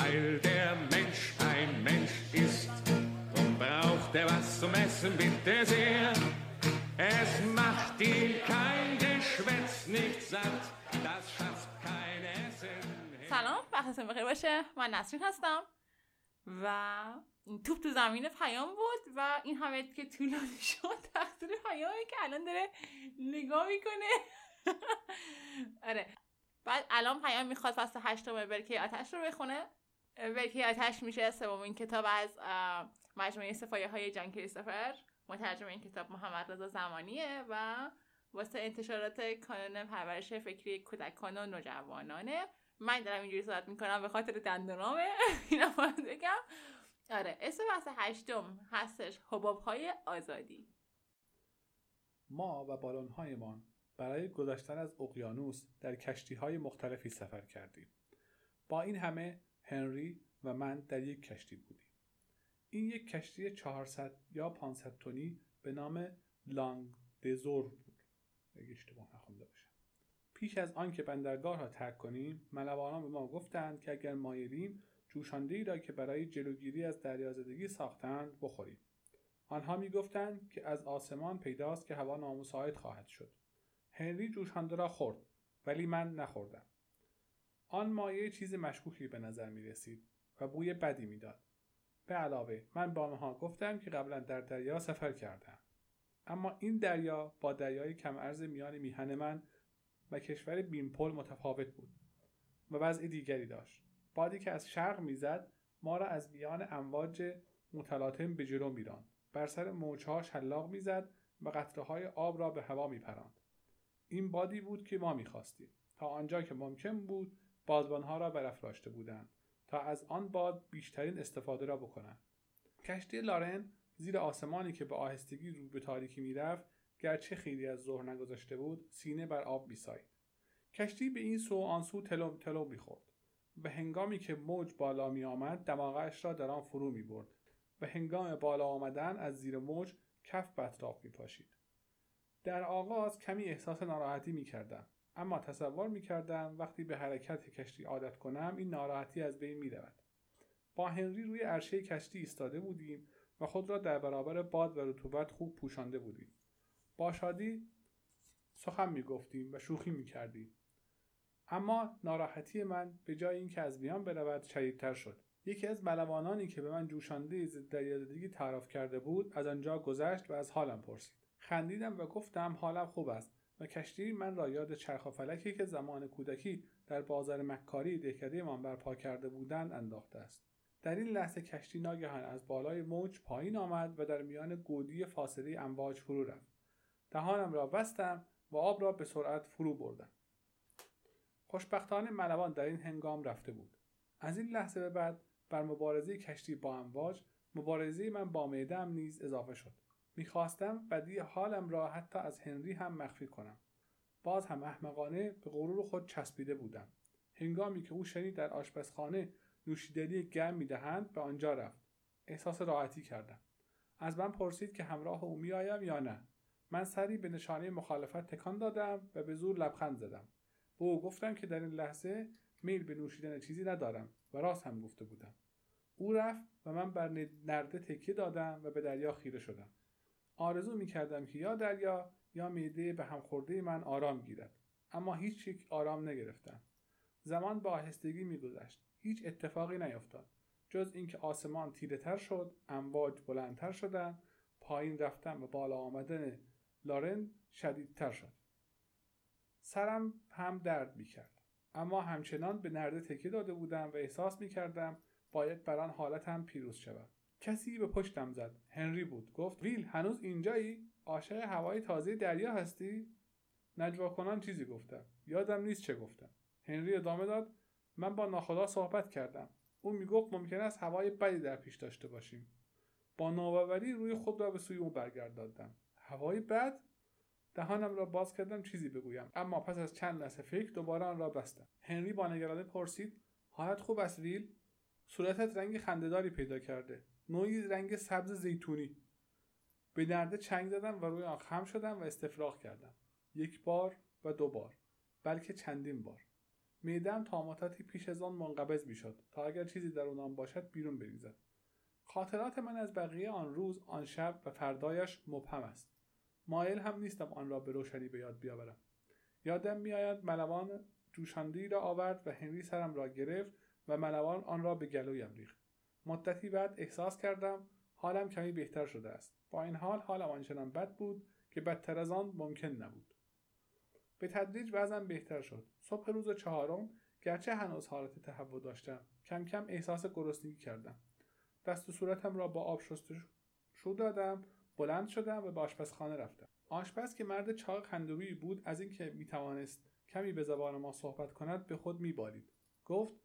weil der Mensch ein Mensch ist. Und braucht er was zum Essen, bitte sehr. Es macht ihn kein Geschwätz nicht satt, das schafft kein Essen. سلام وقتتون بخیر باشه من نسرین هستم و توپ تو زمین پیام بود و این همه که طولانی شد تقصیر پیامه که الان داره نگاه می‌کنه آره بعد الان پیام می‌خواد فصل هشتم برکه آتش رو بخونه برکه آتش میشه سومین کتاب از مجموعه صفایه های جان کریستوفر مترجم این کتاب محمد رضا زمانیه و واسه انتشارات کانون پرورش فکری کودکان و نوجوانانه من دارم اینجوری صحبت می‌کنم به خاطر دندونامه اینا باید بگم آره اسم بحث هشتم هستش حباب های آزادی ما و بالونهایمان برای گذشتن از اقیانوس در کشتی های مختلفی سفر کردیم. با این همه هنری و من در یک کشتی بودیم. این یک کشتی 400 یا 500 تنی به نام لانگ دزور بود. اگه اشتباه نخونده باشم. پیش از آن که بندرگاه را ترک کنیم ملوانان به ما گفتند که اگر مایلیم جوشانده ای را که برای جلوگیری از دریازدگی ساختند بخوریم آنها می‌گفتند که از آسمان پیداست که هوا نامساعد خواهد شد هنری جوشانده را خورد ولی من نخوردم آن مایه چیز مشکوکی به نظر می رسید و بوی بدی می‌داد. به علاوه من با آنها گفتم که قبلا در دریا سفر کردم. اما این دریا با دریای کم ارز میان میهن من و کشور بیمپل متفاوت بود و وضع دیگری داشت. بادی که از شرق می‌زد ما را از میان امواج متلاطم به جلو میراند. بر سر موجها شلاق می‌زد و قطره های آب را به هوا میپراند. این بادی بود که ما می‌خواستیم. تا آنجا که ممکن بود بازبانها را برافراشته بودند تا از آن باد بیشترین استفاده را بکنند کشتی لارن زیر آسمانی که به آهستگی رو به تاریکی می‌رفت گرچه خیلی از ظهر نگذاشته بود سینه بر آب میسایید کشتی به این سو و آن سو تلو تلو می‌خورد به هنگامی که موج بالا می آمد دماغش را در آن فرو می برد و هنگام بالا آمدن از زیر موج کف به اطراف می پاشید. در آغاز کمی احساس ناراحتی می کردم. اما تصور می کردم وقتی به حرکت کشتی عادت کنم این ناراحتی از بین می رود. با هنری روی عرشه کشتی ایستاده بودیم و خود را در برابر باد و رطوبت خوب پوشانده بودیم. با شادی سخن می گفتیم و شوخی می کردیم. اما ناراحتی من به جای اینکه از میان برود شدیدتر شد. یکی از ملوانانی که به من جوشانده ضد دریازدگی تعارف کرده بود از آنجا گذشت و از حالم پرسید. خندیدم و گفتم حالم خوب است و کشتی من را یاد چرخ و فلکی که زمان کودکی در بازار مکاری دهکدهمان برپا کرده بودند انداخته است. در این لحظه کشتی ناگهان از بالای موج پایین آمد و در میان گودی فاصله امواج فرو رفت. دهانم را بستم و آب را به سرعت فرو بردم. خوشبختانه ملوان در این هنگام رفته بود. از این لحظه به بعد بر مبارزه کشتی با امواج مبارزه من با معدهام نیز اضافه شد. می‌خواستم بدی حالم را حتی از هنری هم مخفی کنم. باز هم احمقانه به غرور خود چسبیده بودم. هنگامی که او شنید در آشپزخانه نوشیدنی گرم می‌دهند به آنجا رفت. احساس راحتی کردم. از من پرسید که همراه او میآیم یا نه. من سری به نشانه مخالفت تکان دادم و به زور لبخند زدم. به او گفتم که در این لحظه میل به نوشیدن چیزی ندارم و راست هم گفته بودم. او رفت و من بر نرده تکیه دادم و به دریا خیره شدم. آرزو می کردم که یا دریا یا میده به هم خورده من آرام گیرد. اما هیچ یک آرام نگرفتم. زمان با آهستگی میگذشت. هیچ اتفاقی نیفتاد جز اینکه آسمان تیره تر شد امواج بلندتر شدند پایین رفتن و بالا آمدن لارن شدیدتر شد. سرم هم درد می‌کرد. اما همچنان به نرده تکیه داده بودم و احساس می‌کردم باید بر آن حالتم پیروز شوم. کسی به پشتم زد. هنری بود. گفت ویل هنوز اینجایی؟ عاشق هوای تازه دریا هستی؟ نجوا کنان چیزی گفتم یادم نیست چه گفتم. هنری ادامه داد من با ناخدا صحبت کردم. او می‌گفت ممکن است هوای بدی در پیش داشته باشیم. با نوآوری روی خود را به سوی او برگرداندم. هوای بد؟ دهانم را باز کردم چیزی بگویم. اما پس از چند لحظه فکر دوباره آن را بستم. هنری با نگرانی پرسید حالت خوب است ویل؟ صورتت رنگ خندهداری پیدا کرده. نوعی رنگ سبز زیتونی. به نرده چنگ زدم و روی آن خم شدم و استفراغ کردم. یک بار و دو بار بلکه چندین بار. میدم تا مدتی پیش از آن منقبض می‌شد تا اگر چیزی در اونان باشد بیرون بریزد. خاطرات من از بقیه آن روز آن شب و فردایش مبهم است. مایل هم نیستم آن را به روشنی به یاد بیاورم. یادم میآید ملوان جوشاندهای را آورد و هنری سرم را گرفت و ملوان آن را به گلویم ریخت. مدتی بعد احساس کردم حالم کمی بهتر شده است. با این حال حالم آنچنان بد بود که بدتر از آن ممکن نبود. به تدریج وضعم بهتر شد. صبح روز چهارم گرچه هنوز حالت تهوع داشتم کم کم احساس گرسنگی کردم. دست و صورتم را با آب شو دادم بلند شدم و به آشپزخانه رفتم. آشپز که مرد چاق خندوی بود از اینکه می‌توانست کمی به زبان ما صحبت کند به خود میبالید. گفت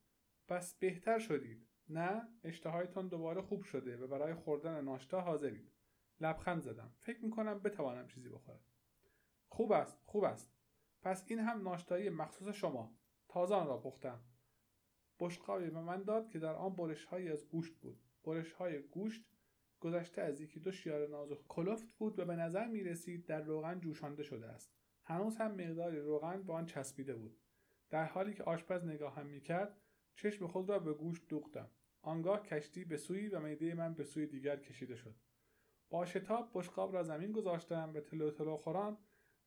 پس بهتر شدید. نه اشتهایتان دوباره خوب شده و برای خوردن ناشتا حاضرید. لبخند زدم. فکر می‌کنم بتوانم چیزی بخورم. خوب است خوب است. پس این هم ناشتایی مخصوص شما. تازه آن را پختم. بشقابی به من داد که در آن برشهایی از گوشت بود. برشهای گوشت گذشته از یکی دو شیار نازک کلفت بود و به نظر می رسید در روغن جوشانده شده است. هنوز هم مقداری روغن به آن چسبیده بود. در حالی که آشپز نگاهم می‌کرد چشم خود را به گوشت دوختم. آنگاه کشتی به سوی و میده من به سوی دیگر کشیده شد. با شتاب بشقاب را زمین گذاشتم و تلو تلو خوران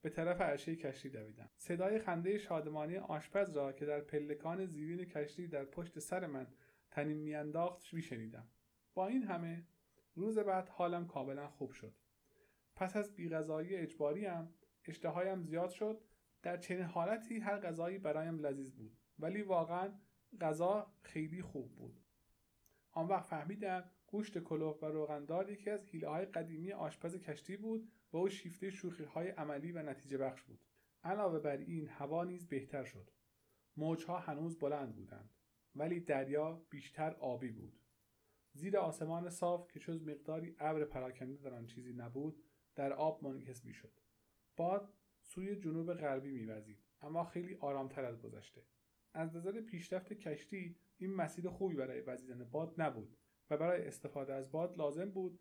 به طرف عرشه کشتی دویدم. صدای خنده شادمانی آشپز را که در پلکان زیرین کشتی در پشت سر من تنین میانداخت میشنیدم. با این همه روز بعد حالم کاملا خوب شد. پس از بیغذایی اجباریم اشتهایم زیاد شد. در چنین حالتی هر غذایی برایم لذیذ بود. ولی واقعا غذا خیلی خوب بود. آن وقت فهمیدم گوشت کلوف و روغندار یکی از حیله های قدیمی آشپز کشتی بود و او شیفته شوخی های عملی و نتیجه بخش بود. علاوه بر این هوا نیز بهتر شد. موجها هنوز بلند بودند ولی دریا بیشتر آبی بود. زیر آسمان صاف که جز مقداری ابر پراکنده در آن چیزی نبود در آب منعکس می‌شد. باد سوی جنوب غربی میوزید اما خیلی آرامتر از گذشته. از نظر پیشرفت کشتی این مسیر خوبی برای وزیدن باد نبود و برای استفاده از باد لازم بود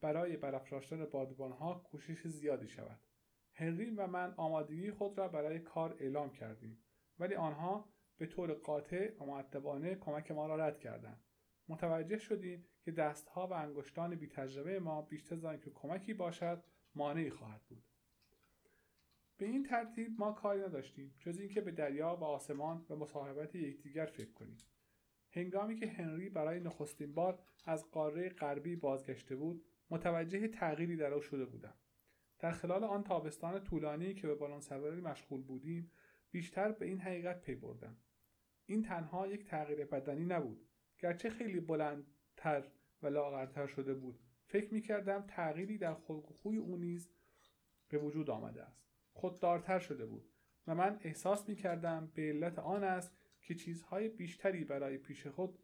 برای برافراشتن بادبانها کوشش زیادی شود. هنری و من آمادگی خود را برای کار اعلام کردیم ولی آنها به طور قاطع و معدبانه کمک ما را رد کردند. متوجه شدیم که دستها و انگشتان بی تجربه ما بیشتر از که کمکی باشد مانعی خواهد بود. به این ترتیب ما کاری نداشتیم جز اینکه به دریا و آسمان و مصاحبت یکدیگر فکر کنیم. هنگامی که هنری برای نخستین بار از قاره غربی بازگشته بود متوجه تغییری در او شده بودم. در خلال آن تابستان طولانی که به بالون سواری مشغول بودیم بیشتر به این حقیقت پی بردم. این تنها یک تغییر بدنی نبود گرچه خیلی بلندتر و لاغرتر شده بود. فکر می کردم تغییری در خلق و خوی او نیز به وجود آمده است. خوددارتر شده بود و من احساس می کردم به علت آن است که چیزهای بیشتری برای پیش خود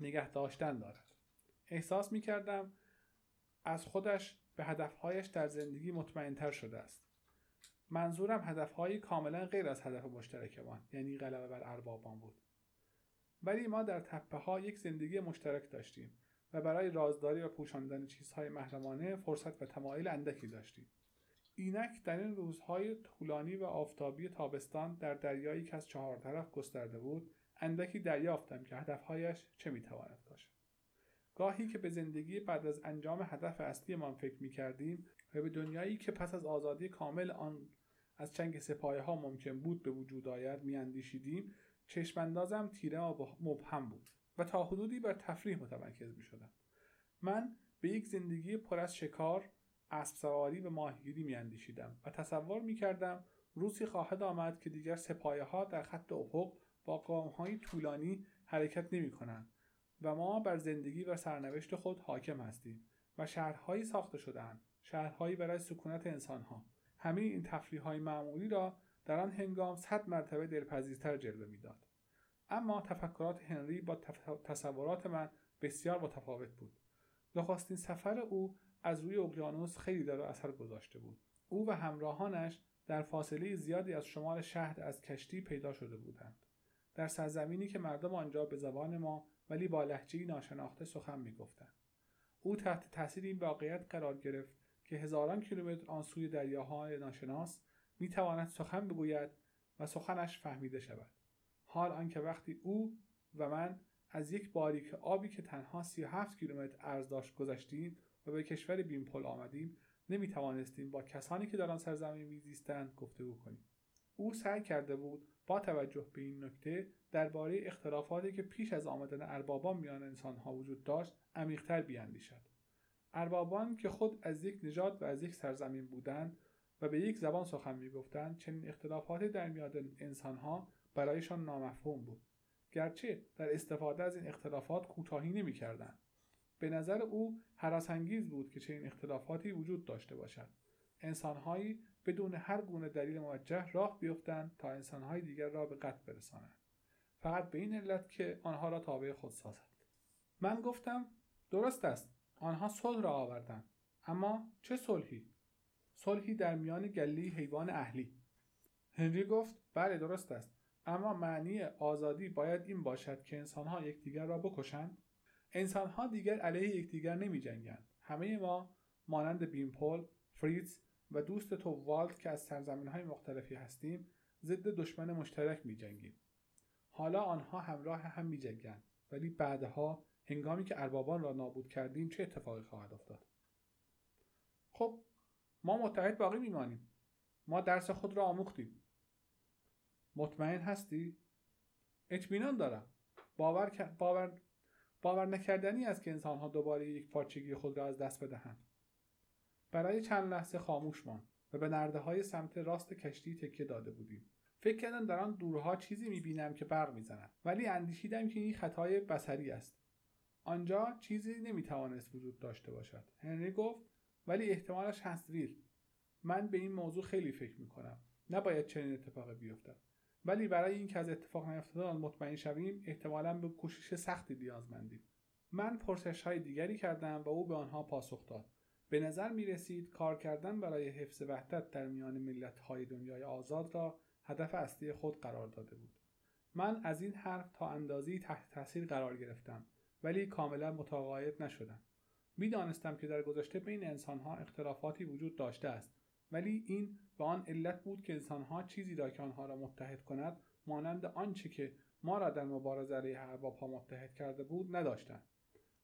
نگه داشتن دارد. احساس می کردم از خودش به هدفهایش در زندگی مطمئنتر شده است. منظورم هدفهایی کاملا غیر از هدف مشترکمان یعنی غلبه بر اربابان بود. ولی ما در تپه ها یک زندگی مشترک داشتیم و برای رازداری و پوشاندن چیزهای محرمانه فرصت و تمایل اندکی داشتیم. اینک در این روزهای طولانی و آفتابی تابستان در دریایی که از چهار طرف گسترده بود اندکی دریافتم که هدفهایش چه می‌تواند باشد گاهی که به زندگی بعد از انجام هدف اصلیمان فکر می کردیم و به دنیایی که پس از آزادی کامل آن از چنگ سپایه ها ممکن بود به وجود آید می اندیشیدیم چشماندازم تیره و مبهم بود و تا حدودی بر تفریح متمرکز می شدم. من به یک زندگی پر از شکار، اسب سواری و ماهیگیری می اندیشیدم و تصور می کردم روزی خواهد آمد که دیگر سپایه ها در خط افق با قام های طولانی حرکت نمی کنند و ما بر زندگی و سرنوشت خود حاکم هستیم و شهرهایی ساخته شدهاند شهرهایی برای سکونت انسانها. همه این تفریح های معمولی را در آن هنگام صد مرتبه دلپذیرتر جلوه می‌داد. اما تفکرات هنری با تصورات من بسیار متفاوت بود. نخستین سفر او از روی اقیانوس خیلی در اثر گذاشته بود. او و همراهانش در فاصله زیادی از شمال شهر از کشتی پیدا شده بودند. در سرزمینی که مردم آنجا به زبان ما ولی با لحجه ناشناخته سخن می‌گفتند. او تحت تاثیر این واقعیت قرار گرفت که هزاران کیلومتر آن سوی دریاهای ناشناس می‌تواند سخن بگوید و سخنش فهمیده شود. حال آنکه وقتی او و من از یک باریک آبی که تنها 37 کیلومتر عرض داشت گذشتیم و به کشور بیمپل آمدیم نمی توانستیم با کسانی که در آن سرزمین میزیستند گفتگو کنیم. او سعی کرده بود با توجه به این نکته درباره اختلافاتی که پیش از آمدن اربابان میان انسانها وجود داشت عمیقتر بیاندیشد. اربابان که خود از یک نژاد و از یک سرزمین بودند و به یک زبان سخن می‌گفتند چنین اختلافاتی در میان انسانها برایشان نامفهوم بود. گرچه در استفاده از این اختلافات کوتاهی نمی‌کردند. به نظر او انگیز بود که چنین اختلافاتی وجود داشته باشد. انسانهایی بدون هر گونه دلیل موجه راه بیفتند تا انسانهای دیگر را به قتل برسانند. فقط به این علت که آنها را تابع خود سازد. من گفتم درست است آنها صلح را آوردند. اما چه صلحی؟ صلحی در میان گلی حیوان اهلی. هنری گفت بله درست است. اما معنی آزادی باید این باشد که انسانها یکدیگر را بکشند. انسانها دیگر علیه یکدیگر نمی جنگند همه ما مانند بیمپل فریتز و دوست تو والت که از سرزمین های مختلفی هستیم ضد دشمن مشترک می جنگیم. حالا آنها همراه هم می جنگند ولی بعدها هنگامی که اربابان را نابود کردیم چه اتفاقی خواهد افتاد؟ خب ما متحد باقی میمانیم. ما درس خود را آموختیم. مطمئن هستی؟ اطمینان دارم. باور, باور... باور نکردنی است که انسانها دوباره یک پارچگی خود را از دست بدهند. برای چند لحظه خاموش ماند و به نرده های سمت راست کشتی تکیه داده بودیم. فکر کردم در آن دورها چیزی می‌بینم که برق می‌زند ولی اندیشیدم که این خطای بسری است. آنجا چیزی نمی‌توانست وجود داشته باشد. هنری گفت ولی احتمالش هست ویل. من به این موضوع خیلی فکر می‌کنم. نباید چنین اتفاقی بیفتد. ولی برای اینکه از اتفاق نیفتادن مطمئن شویم احتمالا به کوشش سختی نیازمندیم. من پرسش های دیگری کردم و او به آنها پاسخ داد. به نظر می رسید کار کردن برای حفظ وحدت در میان ملت های دنیای آزاد را هدف اصلی خود قرار داده بود. من از این حرف تا اندازی تحت تاثیر قرار گرفتم ولی کاملا متقاعد نشدم. می‌دانستم که در گذشته بین انسانها اختلافاتی وجود داشته است. ولی این به آن علت بود که انسانها چیزی را که آنها را متحد کند مانند آنچه که ما را در مبارزه علیه اربابها متحد کرده بود نداشتند.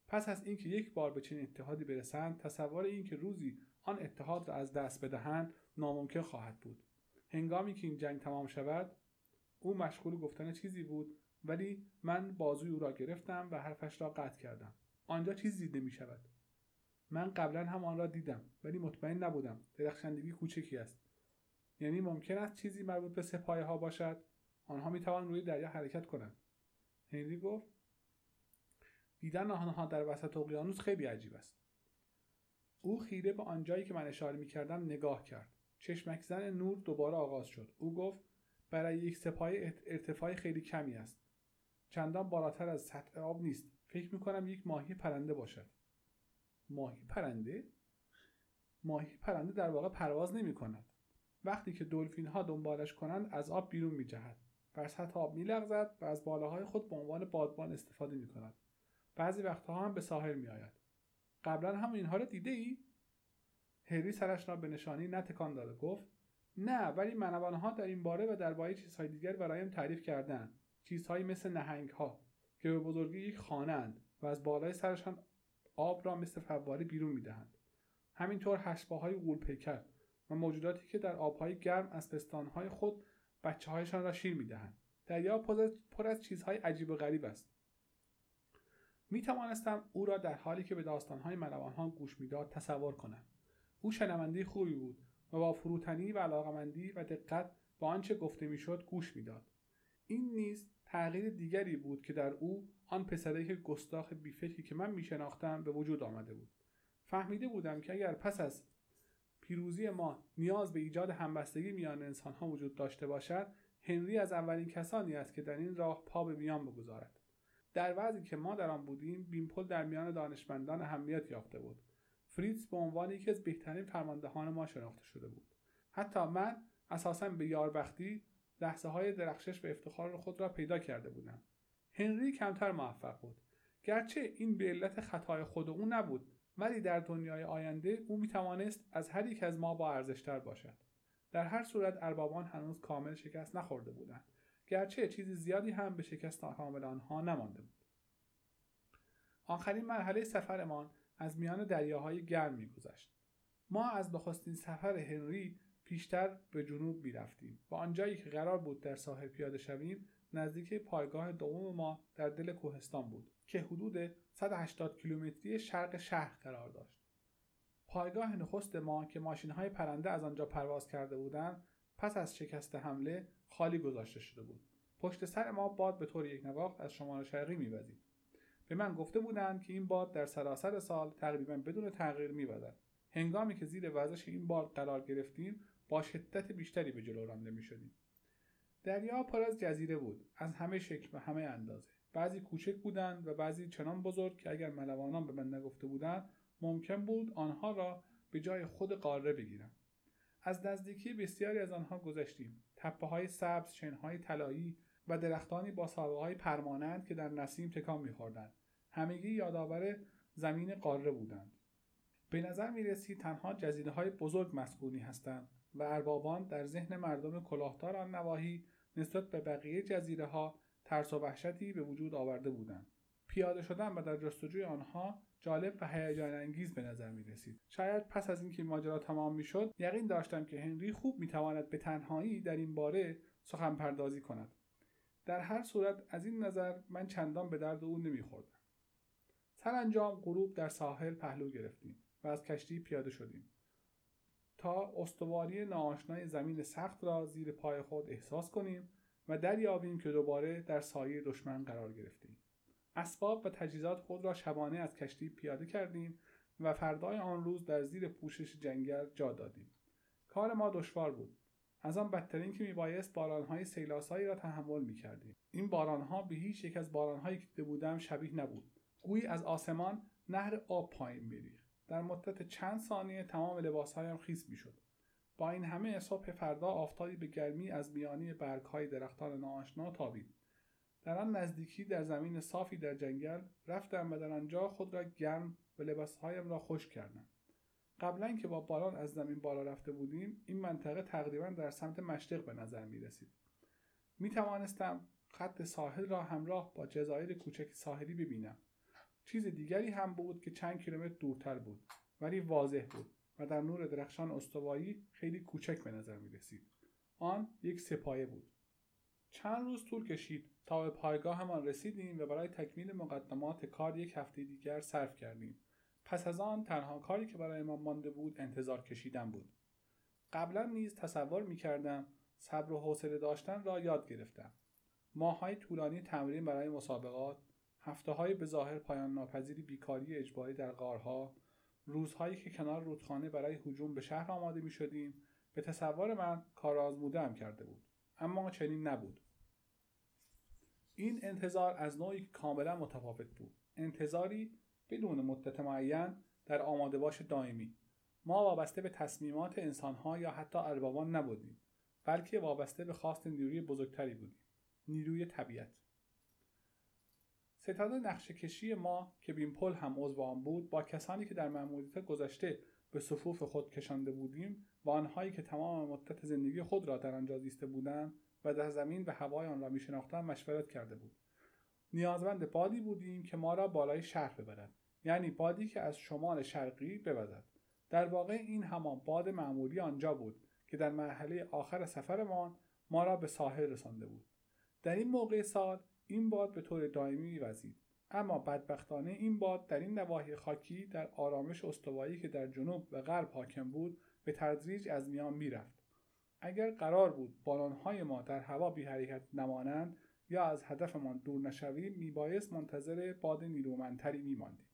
پس از اینکه یک بار به چنین اتحادی برسند تصور اینکه روزی آن اتحاد را از دست بدهند ناممکن خواهد بود. هنگامی که این جنگ تمام شود او مشغول گفتن چیزی بود ولی من بازوی او را گرفتم و حرفش را قطع کردم. آنجا چیزی دیده می شود من قبلا هم آن را دیدم ولی مطمئن نبودم درخشندگی کوچکی است. یعنی ممکن است چیزی مربوط به سپایه ها باشد؟ آنها می توان روی دریا حرکت کنند. هنری گفت دیدن آنها در وسط اقیانوس خیلی عجیب است. او خیره به آنجایی که من اشاره می کردم نگاه کرد. چشمک زن نور دوباره آغاز شد. او گفت برای یک سپایه ارتفاع خیلی کمی است. چندان بالاتر از سطح آب نیست. فکر می کنم یک ماهی پرنده باشد. ماهی پرنده ماهی پرنده در واقع پرواز نمی کند وقتی که دلفین ها دنبالش کنند از آب بیرون می جهد بر سطح آب می لغزد و از بالاهای خود به عنوان بادبان استفاده می کند بعضی وقتها هم به ساحل می آید قبلا هم اینها را دیده ای؟ هری سرش را به نشانی نتکان داد و گفت نه ولی منوانها در این باره و درباره چیزهای دیگر برایم تعریف کردند چیزهایی مثل نهنگ ها که به بزرگی یک خانه و از بالای سرشان آب را مثل فواره بیرون می‌دهند. همینطور هشباهای غول پیکر و موجوداتی که در آبهای گرم از پستانهای خود بچه هایشان را شیر می‌دهند. دریا پر از چیزهای عجیب و غریب است. می توانستم او را در حالی که به داستانهای ملوانها گوش می‌داد تصور کنم. او شنونده خوبی بود و با فروتنی و علاقمندی و دقت به آنچه گفته می‌شد گوش می‌داد. این نیز تغییر دیگری بود که در او آن پسره که گستاخ بیفکری که من میشناختم به وجود آمده بود. فهمیده بودم که اگر پس از پیروزی ما نیاز به ایجاد همبستگی میان انسانها وجود داشته باشد هنری از اولین کسانی است که در این راه پا به میان بگذارد. در وضعی که ما در آن بودیم بیمپل در میان دانشمندان اهمیت یافته بود. فریتز به عنوان یکی از بهترین فرماندهان ما شناخته شده بود. حتی من اساسا به یاربختی لحظه های درخشش و افتخار خود را پیدا کرده بودم هنری کمتر موفق بود. گرچه این به علت خطای خود او نبود ولی در دنیای آینده او می توانست از هر یک از ما با ارزشتر باشد. در هر صورت اربابان هنوز کامل شکست نخورده بودند. گرچه چیزی زیادی هم به شکست کامل آنها نمانده بود. آخرین مرحله سفرمان از میان دریاهای گرم میگذشت. ما از نخستین سفر هنری پیشتر به جنوب می‌رفتیم. و آنجایی که قرار بود در ساحل پیاده شویم نزدیک پایگاه دوم ما در دل کوهستان بود که حدود 180 کیلومتری شرق شهر قرار داشت. پایگاه نخست ما که ماشین های پرنده از آنجا پرواز کرده بودند پس از شکست حمله خالی گذاشته شده بود. پشت سر ما باد به طور یک نواخت از شمال شرقی میوزید. به من گفته بودند که این باد در سراسر سال تقریبا بدون تغییر میوزد. هنگامی که زیر وزش این باد قرار گرفتیم با شدت بیشتری به جلو رانده می‌شدیم. دریا پر از جزیره بود از همه شکل و همه اندازه. بعضی کوچک بودند و بعضی چنان بزرگ که اگر ملوانان به من نگفته بودند ممکن بود آنها را به جای خود قاره بگیرم. از نزدیکی بسیاری از آنها گذشتیم. تپه های سبز شنهای طلایی و درختانی با سابقه های پرمانند که در نسیم تکان میخوردند. همگی یادآور زمین قاره بودند. به نظر می رسید تنها جزیره های بزرگ مسکونی هستند. و اربابان در ذهن مردم کلاهدار آن نواحی نسبت به بقیه جزیره ها ترس و وحشتی به وجود آورده بودند پیاده شدن و در جستجوی آنها جالب و هیجان انگیز به نظر می رسید. شاید پس از اینکه ماجرا تمام می شد یقین داشتم که هنری خوب می تواند به تنهایی در این باره سخن پردازی کند. در هر صورت از این نظر من چندان به درد او نمیخوردم. سرانجام غروب در ساحل پهلو گرفتیم و از کشتی پیاده شدیم. تا استواری ناآشنای زمین سخت را زیر پای خود احساس کنیم و دریابیم که دوباره در سایه دشمن قرار گرفتیم. اسباب و تجهیزات خود را شبانه از کشتی پیاده کردیم و فردای آن روز در زیر پوشش جنگل جا دادیم. کار ما دشوار بود. از آن بدترین که میبایست بارانهای سیلاسایی را تحمل می‌کردیم این بارانها به هیچ یک از بارانهایی که دیده بودم شبیه نبود گویی از آسمان نهر آب پایین میریخت در مدت چند ثانیه تمام لباسهایم خیس می‌شد. با این همه صبح فردا آفتابی به گرمی از میانی برگهای درختان ناآشنا تابید. در آن نزدیکی در زمین صافی در جنگل رفتم و در آنجا خود را گرم و لباسهایم را خوش کردم. قبلا که با باران از زمین بالا رفته بودیم این منطقه تقریبا در سمت مشرق به نظر می رسید می توانستم خط ساحل را همراه با جزایر کوچک ساحلی ببینم. چیز دیگری هم بود که چند کیلومتر دورتر بود ولی واضح بود و در نور درخشان استوایی خیلی کوچک به نظر می رسید آن یک سپایه بود. چند روز طول کشید تا به پایگاهمان رسیدیم و برای تکمیل مقدمات کار یک هفته دیگر صرف کردیم. پس از آن تنها کاری که برای ما مانده بود انتظار کشیدن بود. قبلا نیز تصور می کردم صبر و حوصله داشتن را یاد گرفتم. ماهای طولانی تمرین برای مسابقات هفته های به ظاهر پایان ناپذیری بیکاری اجباری در غارها روزهایی که کنار رودخانه برای هجوم به شهر آماده می شدیم به تصور من کار آزموده کرده بود اما چنین نبود. این انتظار از نوعی کاملا متفاوت بود. انتظاری بدون مدت معین در آماده باش دائمی. ما وابسته به تصمیمات انسانها یا حتی اربابان نبودیم بلکه وابسته به خواست نیروی بزرگتری بودیم. نیروی طبیعت. ستاد نقشه کشی ما که بیمپل هم عضو آن بود با کسانی که در مأموریت گذشته به صفوف خود کشانده بودیم و آنهایی که تمام مدت زندگی خود را در آنجا زیسته بودند و در زمین و هوای آن را میشناختند مشورت کرده بود. نیازمند بادی بودیم که ما را بالای شهر ببرد یعنی بادی که از شمال شرقی بوزد. در واقع این همان باد معمولی آنجا بود که در مرحله آخر سفرمان ما را به ساحل رسانده بود. در این موقع سال این باد به طور دائمی میوزید. اما بدبختانه این باد در این نواحی خاکی در آرامش استوایی که در جنوب و غرب حاکم بود به تدریج از میان می‌رفت. اگر قرار بود بالانهای ما در هوا بی حرکت نمانند یا از هدفمان دور نشویم میبایست منتظر باد نیرومندتری میماندیم.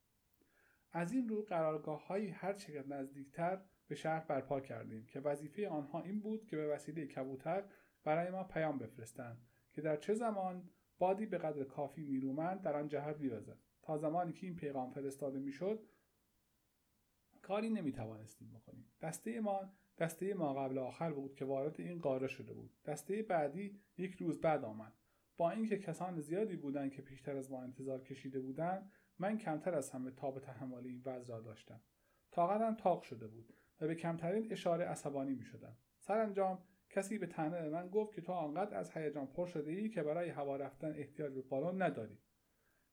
از این رو قرارگاه هایی هر چقدر نزدیکتر به شهر برپا کردیم که وظیفه آنها این بود که به وسیله کبوتر برای ما پیام بفرستند که در چه زمان بادی به قدر کافی نیرومند در آن جهت بیوزد تا زمانی که این پیغام فرستاده می‌شد کاری نمی‌توانستیم بکنیم. دسته ما دسته ما قبل آخر بود که وارد این قاره شده بود. دسته بعدی یک روز بعد آمد. با اینکه کسان زیادی بودند که پیشتر از ما انتظار کشیده بودند من کمتر از همه تاب تحمل این وضع را داشتم. طاقتم تاق شده بود و به کمترین اشاره عصبانی می شدم. سرانجام کسی به تنه من گفت که تو آنقدر از هیجان پر شده ای که برای هوا رفتن احتیاج به بالون نداری.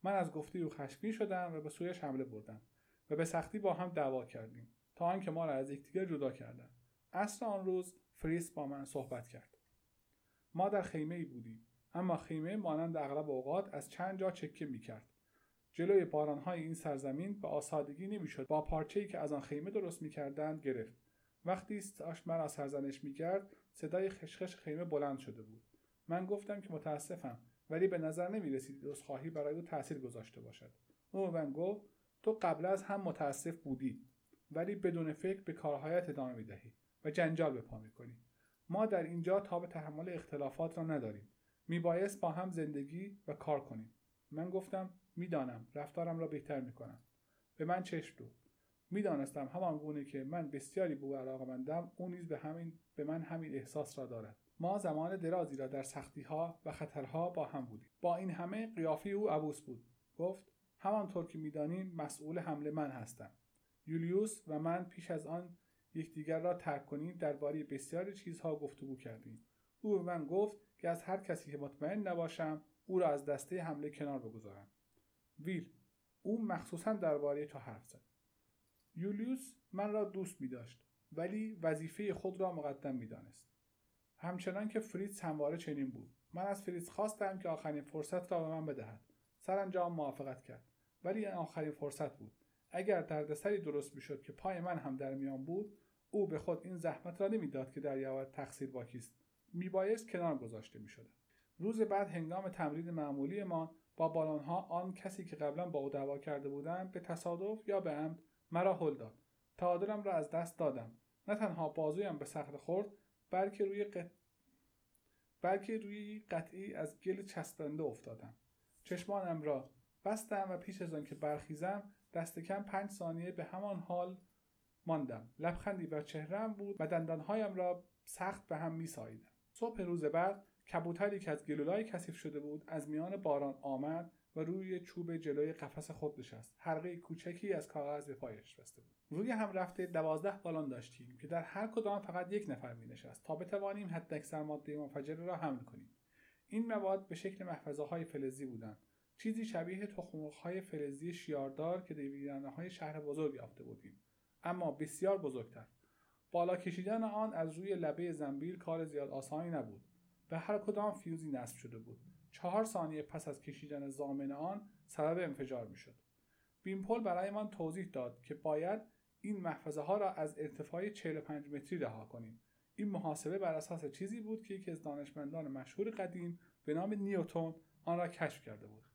من از گفته او خشمگین شدم و به سویش حمله بردم و به سختی با هم دعوا کردیم تا آنکه ما را از یکدیگر جدا کردند. عصر آن روز فریس با من صحبت کرد. ما در خیمه ای بودیم اما خیمه مانند اغلب اوقات از چند جا چکه می کرد. جلوی بارانهای این سرزمین به آسادگی نمی‌شد. با پارچه‌ای که از آن خیمه درست می‌کردند گرفت. وقتی ساش مرا سرزنش می‌کرد صدای خشخش خیمه بلند شده بود. من گفتم که متاسفم ولی به نظر نمی رسید خواهی برای او تاثیر گذاشته باشد. او من گفت تو قبل از هم متاسف بودی ولی بدون فکر به کارهایت ادامه می دهی و جنجال به پا می کنی. ما در اینجا تا به تحمل اختلافات را نداریم. میبایست با هم زندگی و کار کنیم. من گفتم می‌دانم رفتارم را بهتر می‌کنم. به من چشم دوخت می‌دانستم همان گونه که من بسیاری به او علاقمندم او نیز به همین به من همین احساس را دارد. ما زمان درازی را در سختی ها و خطرها با هم بودیم. با این همه قیافه او عبوس بود. گفت همانطور که می‌دانیم مسئول حمله من هستم. یولیوس و من پیش از آن یکدیگر را ترک کنیم درباره بسیاری چیزها گفتگو کردیم. او به من گفت که از هر کسی که مطمئن نباشم او را از دسته حمله کنار بگذارم. ویل او مخصوصا درباره تو حرف زد. یولیوس من را دوست می داشت ولی وظیفه خود را مقدم می دانست. همچنان که فریتز همواره چنین بود. من از فریتز خواستم که آخرین فرصت را به من بدهد. سرانجام موافقت کرد. ولی این آخرین فرصت بود. اگر دردسری درست می‌شد که پای من هم در میان بود او به خود این زحمت را نمی‌داد که دریابد تقصیر با کیست میبایست کنار گذاشته می‌شد روز بعد هنگام تمرین معمولی ما با بالانها آن کسی که قبلا با او دعوا کرده بودم به تصادف یا به عمد مرا هل داد. تعادلم را از دست دادم. نه تنها بازویم به صخره خورد بلکه روی قط... بلکه روی قطعی از گل چسبنده افتادم. چشمانم را بستم و پیش از آنکه برخیزم دست کم پنج ثانیه به همان حال ماندم. لبخندی بر چهرم بود و دندانهایم را سخت به هم میساییدم. صبح روز بعد کبوتری که از گلولای کثیف شده بود از میان باران آمد و روی چوب جلوی قفس خود نشست. حلقه کوچکی از کاغذ به پایش بسته بود. روی هم رفته دوازده بالان داشتیم که در هر کدام فقط یک نفر می نشست تا بتوانیم حداکثر ماده منفجره را حمل کنیم. این مواد به شکل محفظه های فلزی بودند. چیزی شبیه های فلزی شیاردار که در های شهر بزرگ یافته بودیم. اما بسیار بزرگتر. بالا کشیدن آن از روی لبه زنبیل کار زیاد آسانی نبود. به هر کدام فیوزی نصب شده بود. چهار ثانیه پس از کشیدن زامن آن سبب انفجار می‌شد. بیمپل برای من توضیح داد که باید این محفظه ها را از ارتفاع 45 متری رها کنیم. این محاسبه بر اساس چیزی بود که یکی از دانشمندان مشهور قدیم به نام نیوتون آن را کشف کرده بود.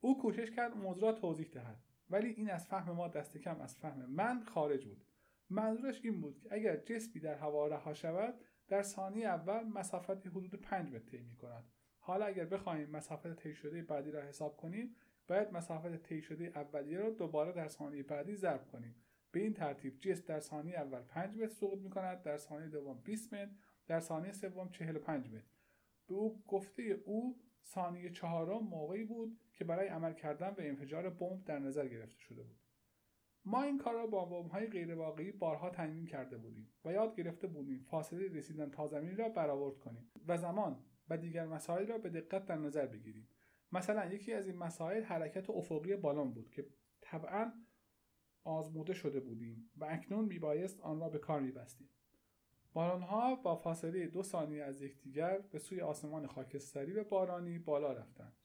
او کوشش کرد موضوع را توضیح دهد ولی این از فهم ما دست کم از فهم من خارج بود. منظورش این بود که اگر جسمی در هوا رها شود در ثانیه اول مسافت حدود 5 متر طی می کند حالا اگر بخواهیم مسافت طی شده بعدی را حساب کنیم باید مسافت طی شده اولیه را دوباره در ثانیه بعدی ضرب کنیم. به این ترتیب جسم در ثانیه اول 5 متر سقوط می کند در ثانیه دوم 20 متر در ثانیه سوم 45 متر. به او گفته او ثانیه چهارم موقعی بود که برای عمل کردن به انفجار بمب در نظر گرفته شده بود. ما این کار را با غیر غیرواقعی بارها تنظیم کرده بودیم و یاد گرفته بودیم فاصله رسیدن تا زمین را برآورد کنیم و زمان و دیگر مسائل را به دقت در نظر بگیریم. مثلا یکی از این مسائل حرکت افقی بالون بود که طبعا آزموده شده بودیم و اکنون میبایست آن را به کار میبستیم. بالونها با فاصله دو ثانیه از یکدیگر به سوی آسمان خاکستری و بارانی بالا رفتند.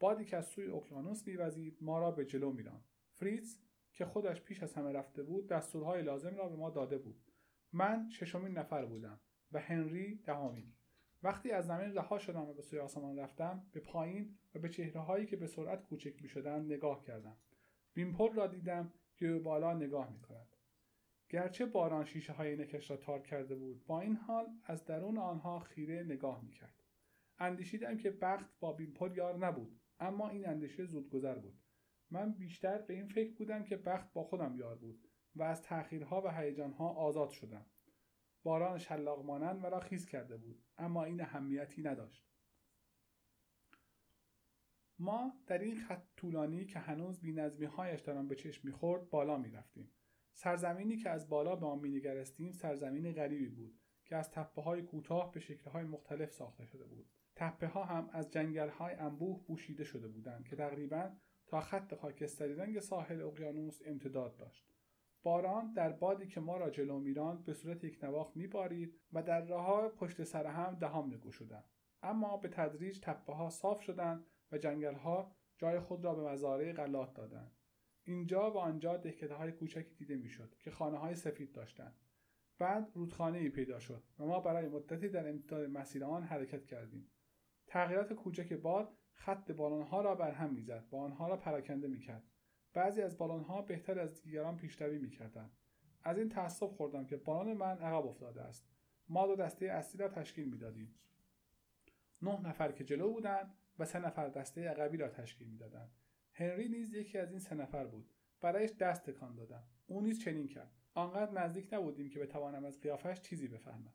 بادی که از سوی اقیانوس میوزید ما را به جلو میراند. فریتز که خودش پیش از همه رفته بود دستورهای لازم را به ما داده بود. من ششمین نفر بودم و هنری دهمین وقتی از زمین رها شدم و به سوی آسمان رفتم به پایین و به چهره هایی که به سرعت کوچک می شدن نگاه کردم بیمپل را دیدم که به بالا نگاه می کند. گرچه باران شیشه های نکش را تار کرده بود با این حال از درون آنها خیره نگاه می کرد. اندیشیدم که بخت با بیمپل یار نبود اما این اندیشه زودگذر بود من بیشتر به این فکر بودم که بخت با خودم یار بود و از تأخیرها و هیجانها آزاد شدم باران شلاق مانند مرا خیز کرده بود اما این اهمیتی نداشت. ما در این خط طولانی که هنوز بینظمی هایش دارم به چشم می‌خورد بالا می‌رفتیم. سرزمینی که از بالا به آن مینگرستیم سرزمین غریبی بود که از تپه های کوتاه به شکل های مختلف ساخته شده بود. تپه ها هم از جنگل های انبوه پوشیده شده بودند که تقریبا تا خط خاکستری رنگ ساحل اقیانوس امتداد داشت. باران در بادی که ما را جلو میراند به صورت یک نواخت میبارید و در راه پشت سر هم دهان میگشودند. اما به تدریج تپه ها صاف شدند و جنگل ها جای خود را به مزارع غلات دادند. اینجا و آنجا دهکده های کوچکی دیده می‌شد که خانه های سفید داشتند. بعد رودخانه ای پیدا شد و ما برای مدتی در امتداد مسیر آن حرکت کردیم. تغییرات کوچک باد خط بالونها را بر هم می‌زد و آنها را پراکنده می‌کرد. بعضی از بالونها بهتر از دیگران پیشروی می‌کردند. از این تأسف خوردم که بالون من عقب افتاده است. ما دو دسته اصلی را تشکیل می‌دادیم. نه نفر که جلو بودند و سه نفر دسته عقبی را تشکیل می‌دادند. هنری نیز یکی از این سه نفر بود. برایش دست تکان دادم. او نیز چنین کرد. آنقدر نزدیک نبودیم که بتوانم از قیافش چیزی بفهمم.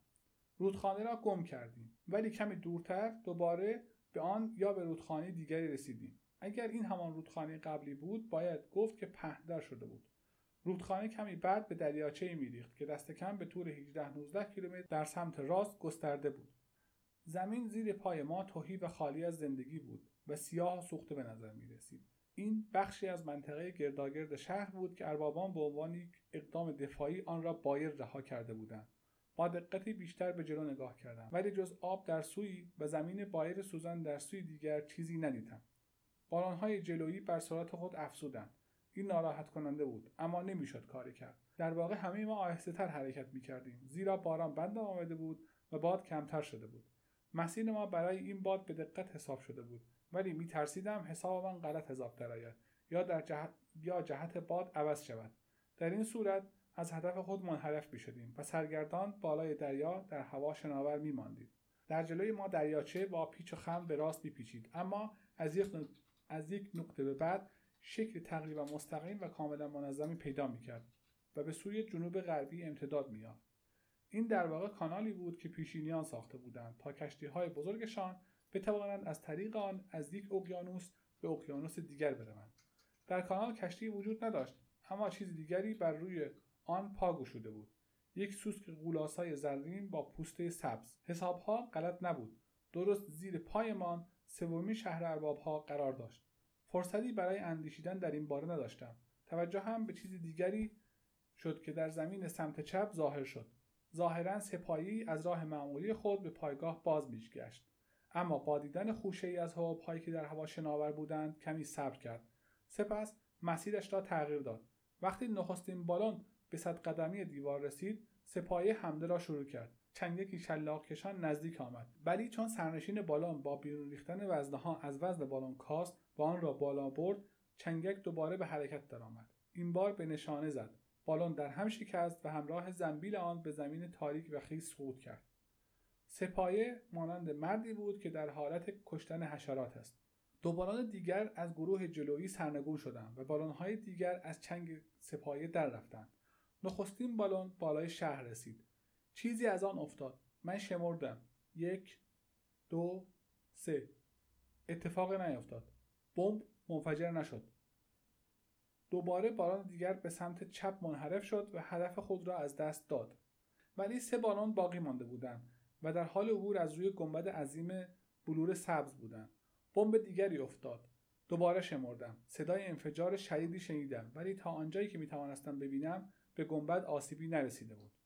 رودخانه را گم کردیم. ولی کمی دورتر دوباره به آن یا به رودخانه دیگری رسیدیم. اگر این همان رودخانه قبلی بود باید گفت که پهندر شده بود. رودخانه کمی بعد به دریاچه میریخت که دست کم به طور 18 19 کیلومتر در سمت راست گسترده بود. زمین زیر پای ما توهی و خالی از زندگی بود و سیاه و سوخته به نظر می رسید. این بخشی از منطقه گرداگرد شهر بود که اربابان به عنوان یک اقدام دفاعی آن را بایر رها کرده بودند. با دقتی بیشتر به جلو نگاه کردم. ولی جز آب در سوی و زمین بایر سوزان در سوی دیگر چیزی ندیدم. بالانهای جلویی بر سرعت خود افزودند این ناراحت کننده بود اما نمی‌شد کاری کرد. در واقع همه ما آهسته تر حرکت می کردیم زیرا باران بند آمده بود و باد کمتر شده بود. مسیر ما برای این باد به دقت حساب شده بود ولی می ترسیدم حساب من غلط حساب درآید یا در جهت یا جهت باد عوض شود. در این صورت از هدف خود منحرف می شدیم و سرگردان بالای دریا در هوا شناور می ماندیم. در جلوی ما دریاچه با پیچ و خم به راست پیچید اما از یک, از یک نقطه به بعد شکل تقریبا مستقیم و کاملا منظمی پیدا می کرد و به سوی جنوب غربی امتداد می یافت. این در واقع کانالی بود که پیشینیان ساخته بودند تا کشتی های بزرگشان بتوانند از طریق آن از یک اقیانوس به اقیانوس دیگر بروند. در کانال کشتی وجود نداشت اما چیز دیگری بر روی آن پا گشوده بود. یک سوسک غولاسای زرین با پوسته سبز. حسابها غلط نبود. درست زیر پایمان سومین شهر اربابها قرار داشت. فرصتی برای اندیشیدن در این باره نداشتم. توجه هم به چیز دیگری شد که در زمین سمت چپ ظاهر شد. ظاهرا سپایی از راه معمولی خود به پایگاه باز میگشت اما با دیدن خوشه ای از حبابهایی که در هوا شناور بودند کمی صبر کرد. سپس مسیرش را تغییر داد. وقتی نخستین بالون به صد قدمی دیوار رسید سپایه حمله را شروع کرد. چنگکی شلاق کشان نزدیک آمد. ولی چون سرنشین بالون با بیرون ریختن وزنها از وزن بالون کاست و آن را بالا برد چنگک دوباره به حرکت درآمد. این بار به نشانه زد. بالون در هم شکست و همراه زنبیل آن به زمین تاریک و خیس سقوط کرد. سپایه مانند مردی بود که در حالت کشتن حشرات است. دو بالون دیگر از گروه جلویی سرنگون شدند و بالونهای دیگر از چنگ سپایه در رفتند. نخستین بالون بالای شهر رسید. چیزی از آن افتاد. من شمردم. یک دو سه. اتفاقی نیفتاد بمب منفجر نشد. دوباره بالون دیگر به سمت چپ منحرف شد و هدف خود را از دست داد. ولی سه بالون باقی مانده بودند و در حال عبور از روی گنبد عظیم بلور سبز بودند. بمب دیگری افتاد. دوباره شمردم. صدای انفجار شدیدی شنیدم. ولی تا آنجایی که می‌توانستم ببینم به گنبد آسیبی نرسیده بود.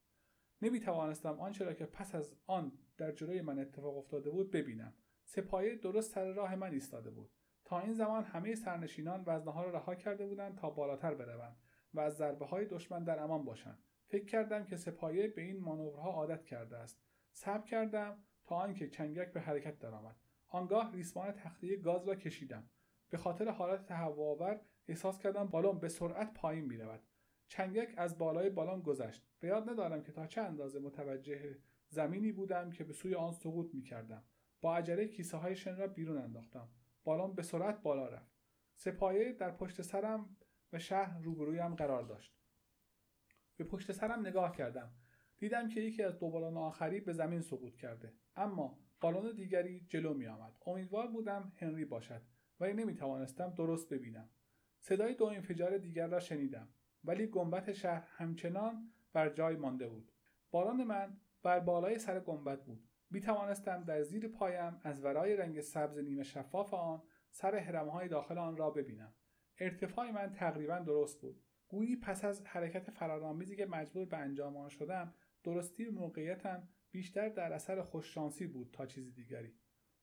نمی توانستم آنچه را که پس از آن در جلوی من اتفاق افتاده بود ببینم. سپایه درست سر راه من ایستاده بود. تا این زمان همه سرنشینان وزنها را رها کرده بودند تا بالاتر بروند و از ضربه های دشمن در امان باشند. فکر کردم که سپایه به این مانورها عادت کرده است. صبر کردم تا آنکه چنگک به حرکت درآمد. آنگاه ریسمان تخته گاز را کشیدم. به خاطر حالت تهوعآور احساس کردم بالون به سرعت پایین می‌رود. چنگک از بالای بالون گذشت به یاد ندارم که تا چه اندازه متوجه زمینی بودم که به سوی آن سقوط می کردم. با عجله کیسه های شن را بیرون انداختم. بالون به سرعت بالا رفت. سپایه در پشت سرم و شهر روبرویم قرار داشت. به پشت سرم نگاه کردم. دیدم که یکی از دو بالون آخری به زمین سقوط کرده. اما بالون دیگری جلو می آمد. امیدوار بودم هنری باشد ولی نمی توانستم درست ببینم. صدای دو انفجار دیگر را شنیدم. ولی گنبت شهر همچنان بر جای مانده بود. باران من بر بالای سر گنبد بود. می توانستم در زیر پایم از ورای رنگ سبز نیمه شفاف آن سر هرمهای داخل آن را ببینم. ارتفاع من تقریبا درست بود. گویی پس از حرکت فرارآمیزی که مجبور به انجام آن شدم درستی موقعیتم بیشتر در اثر خوششانسی بود تا چیز دیگری.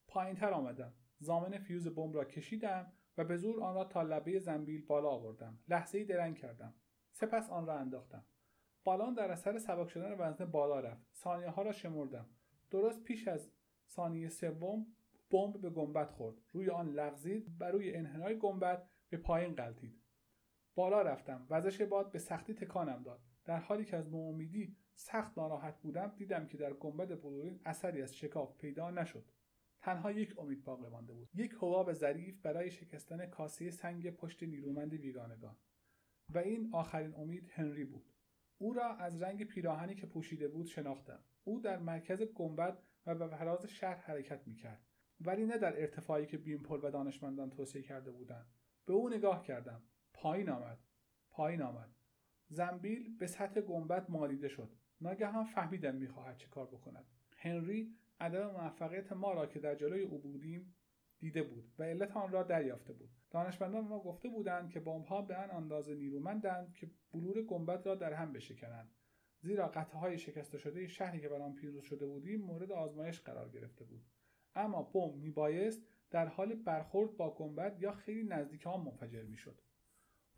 پایینتر آمدم. ضامن فیوز بمب را کشیدم و به زور آن را تا لبه زنبیل بالا آوردم. لحظه ای درنگ کردم. سپس آن را انداختم. بالن در اثر سبک شدن وزنه بالا رفت. ثانیه ها را شمردم. درست پیش از ثانیه سوم بمب به گنبد خورد. روی آن لغزید و روی انحنای گنبد به پایین غلطید بالا رفتم. وزش باد به سختی تکانم داد. در حالی که از نومیدی سخت ناراحت بودم دیدم که در گنبد بلورین اثری از شکاف پیدا نشد. تنها یک امید باقی مانده بود. یک حباب ظریف برای شکستن کاسه سنگ پشت نیرومند بیگانگان. و این آخرین امید هنری بود. او را از رنگ پیراهنی که پوشیده بود شناختم. او در مرکز گنبد و به فراز شهر حرکت می‌کرد ولی نه در ارتفاعی که بیمپل و دانشمندان توصیه کرده بودند. به او نگاه کردم. پایین آمد. پایین آمد. زنبیل به سطح گنبد مالیده شد. ناگهان فهمیدم می‌خواهد چه کار بکند. هنری عدم موفقیت ما را که در جلوی او بودیم دیده بود و علت آن را دریافته بود. دانشمندان ما گفته بودند که بمبها به آن اندازه نیرومندند که بلور گنبد را در هم بشکنند. زیرا قطعه های شکسته شده شهری که بر آن پیروز شده بودیم مورد آزمایش قرار گرفته بود. اما بمب میبایست در حال برخورد با گنبد یا خیلی نزدیک آن منفجر می‌شد.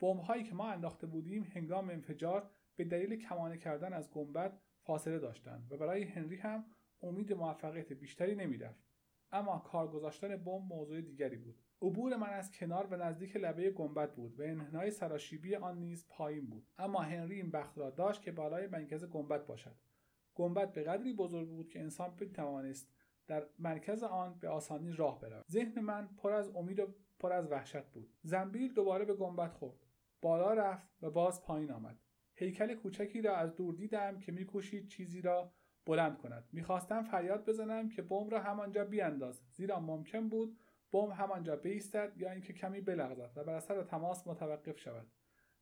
بمبهایی که ما انداخته بودیم هنگام انفجار به دلیل کمانه کردن از گنبد فاصله داشتند و برای هنری هم امید موفقیت بیشتری نمی‌رفت. اما کار گذاشتن بمب موضوع دیگری بود. عبور من از کنار و نزدیک لبه گنبد بود. و انحنای سراشیبی آن نیز پایین بود. اما هنری این بخت را داشت که بالای مرکز گنبد باشد. گنبد به قدری بزرگ بود که انسان بتوانست در مرکز آن به آسانی راه برود. ذهن من پر از امید و پر از وحشت بود. زنبیل دوباره به گنبد خورد. بالا رفت و باز پایین آمد. هیکل کوچکی را از دور دیدم که میکوشید چیزی را بلند کند. می‌خواستم فریاد بزنم که بم را همانجا بیانداز. زیرا ممکن بود بم همانجا بیستد یا اینکه کمی بلغزد و بر اثر تماس متوقف شود.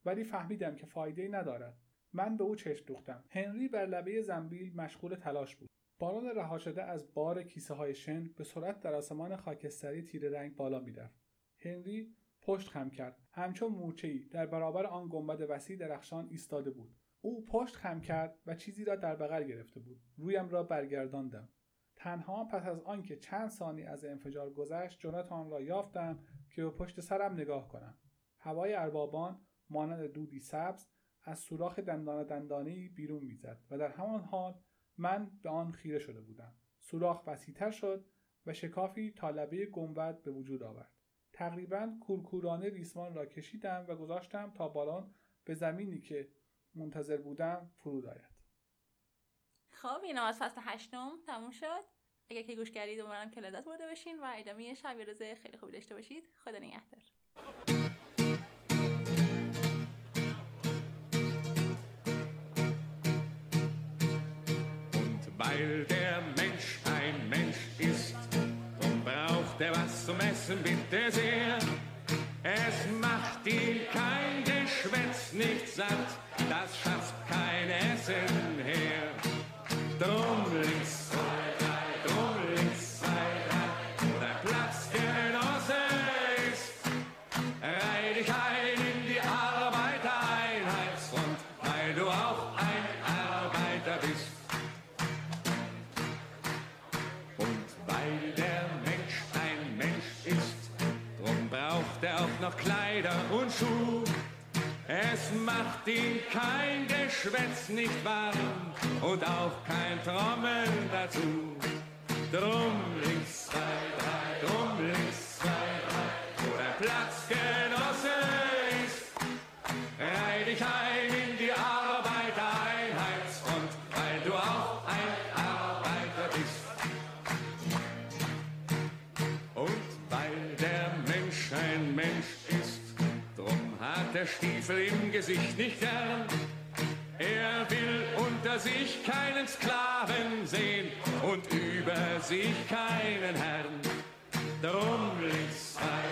ولی فهمیدم که فایده ندارد. من به او چشم دوختم. هنری بر لبه زنبیل مشغول تلاش بود. باران رها شده از بار کیسه های شن به سرعت در آسمان خاکستری تیره رنگ بالا می‌رفت. هنری پشت خم کرد. همچون مورچهای در برابر آن گنبد وسیع درخشان ایستاده بود. او پشت خم کرد و چیزی را در بغل گرفته بود. رویم را برگرداندم. تنها پس از آنکه چند ثانی از انفجار گذشت جرأت آن را یافتم که به پشت سرم نگاه کنم. هوای اربابان مانند دودی سبز از سوراخ دندان دندانی بیرون می‌زد و در همان حال من به آن خیره شده بودم. سوراخ وسیعتر شد و شکافی تا لبه گنبد به وجود آورد. تقریبا کورکورانه ریسمان را کشیدم و گذاشتم تا بالان به زمینی که منتظر بودم فرود آید. خب این از فصل هشتم تموم شد اگر که گوش کردید امیدوارم که لذت برده باشین و ادامه شب روز خیلی خوبی داشته باشید خدا نگهدار Und weil der Mensch ein Mensch ist, drum braucht er was zum Essen, bitte sehr. Es macht ihn kein Geschwätz nicht satt, das schafft kein Essen her. Kein Geschwätz nicht warm und auch kein Trommeln dazu. Drum Stiefel im Gesicht nicht gern. Er will unter sich keinen Sklaven sehen und über sich keinen Herrn. Drum links, zwei,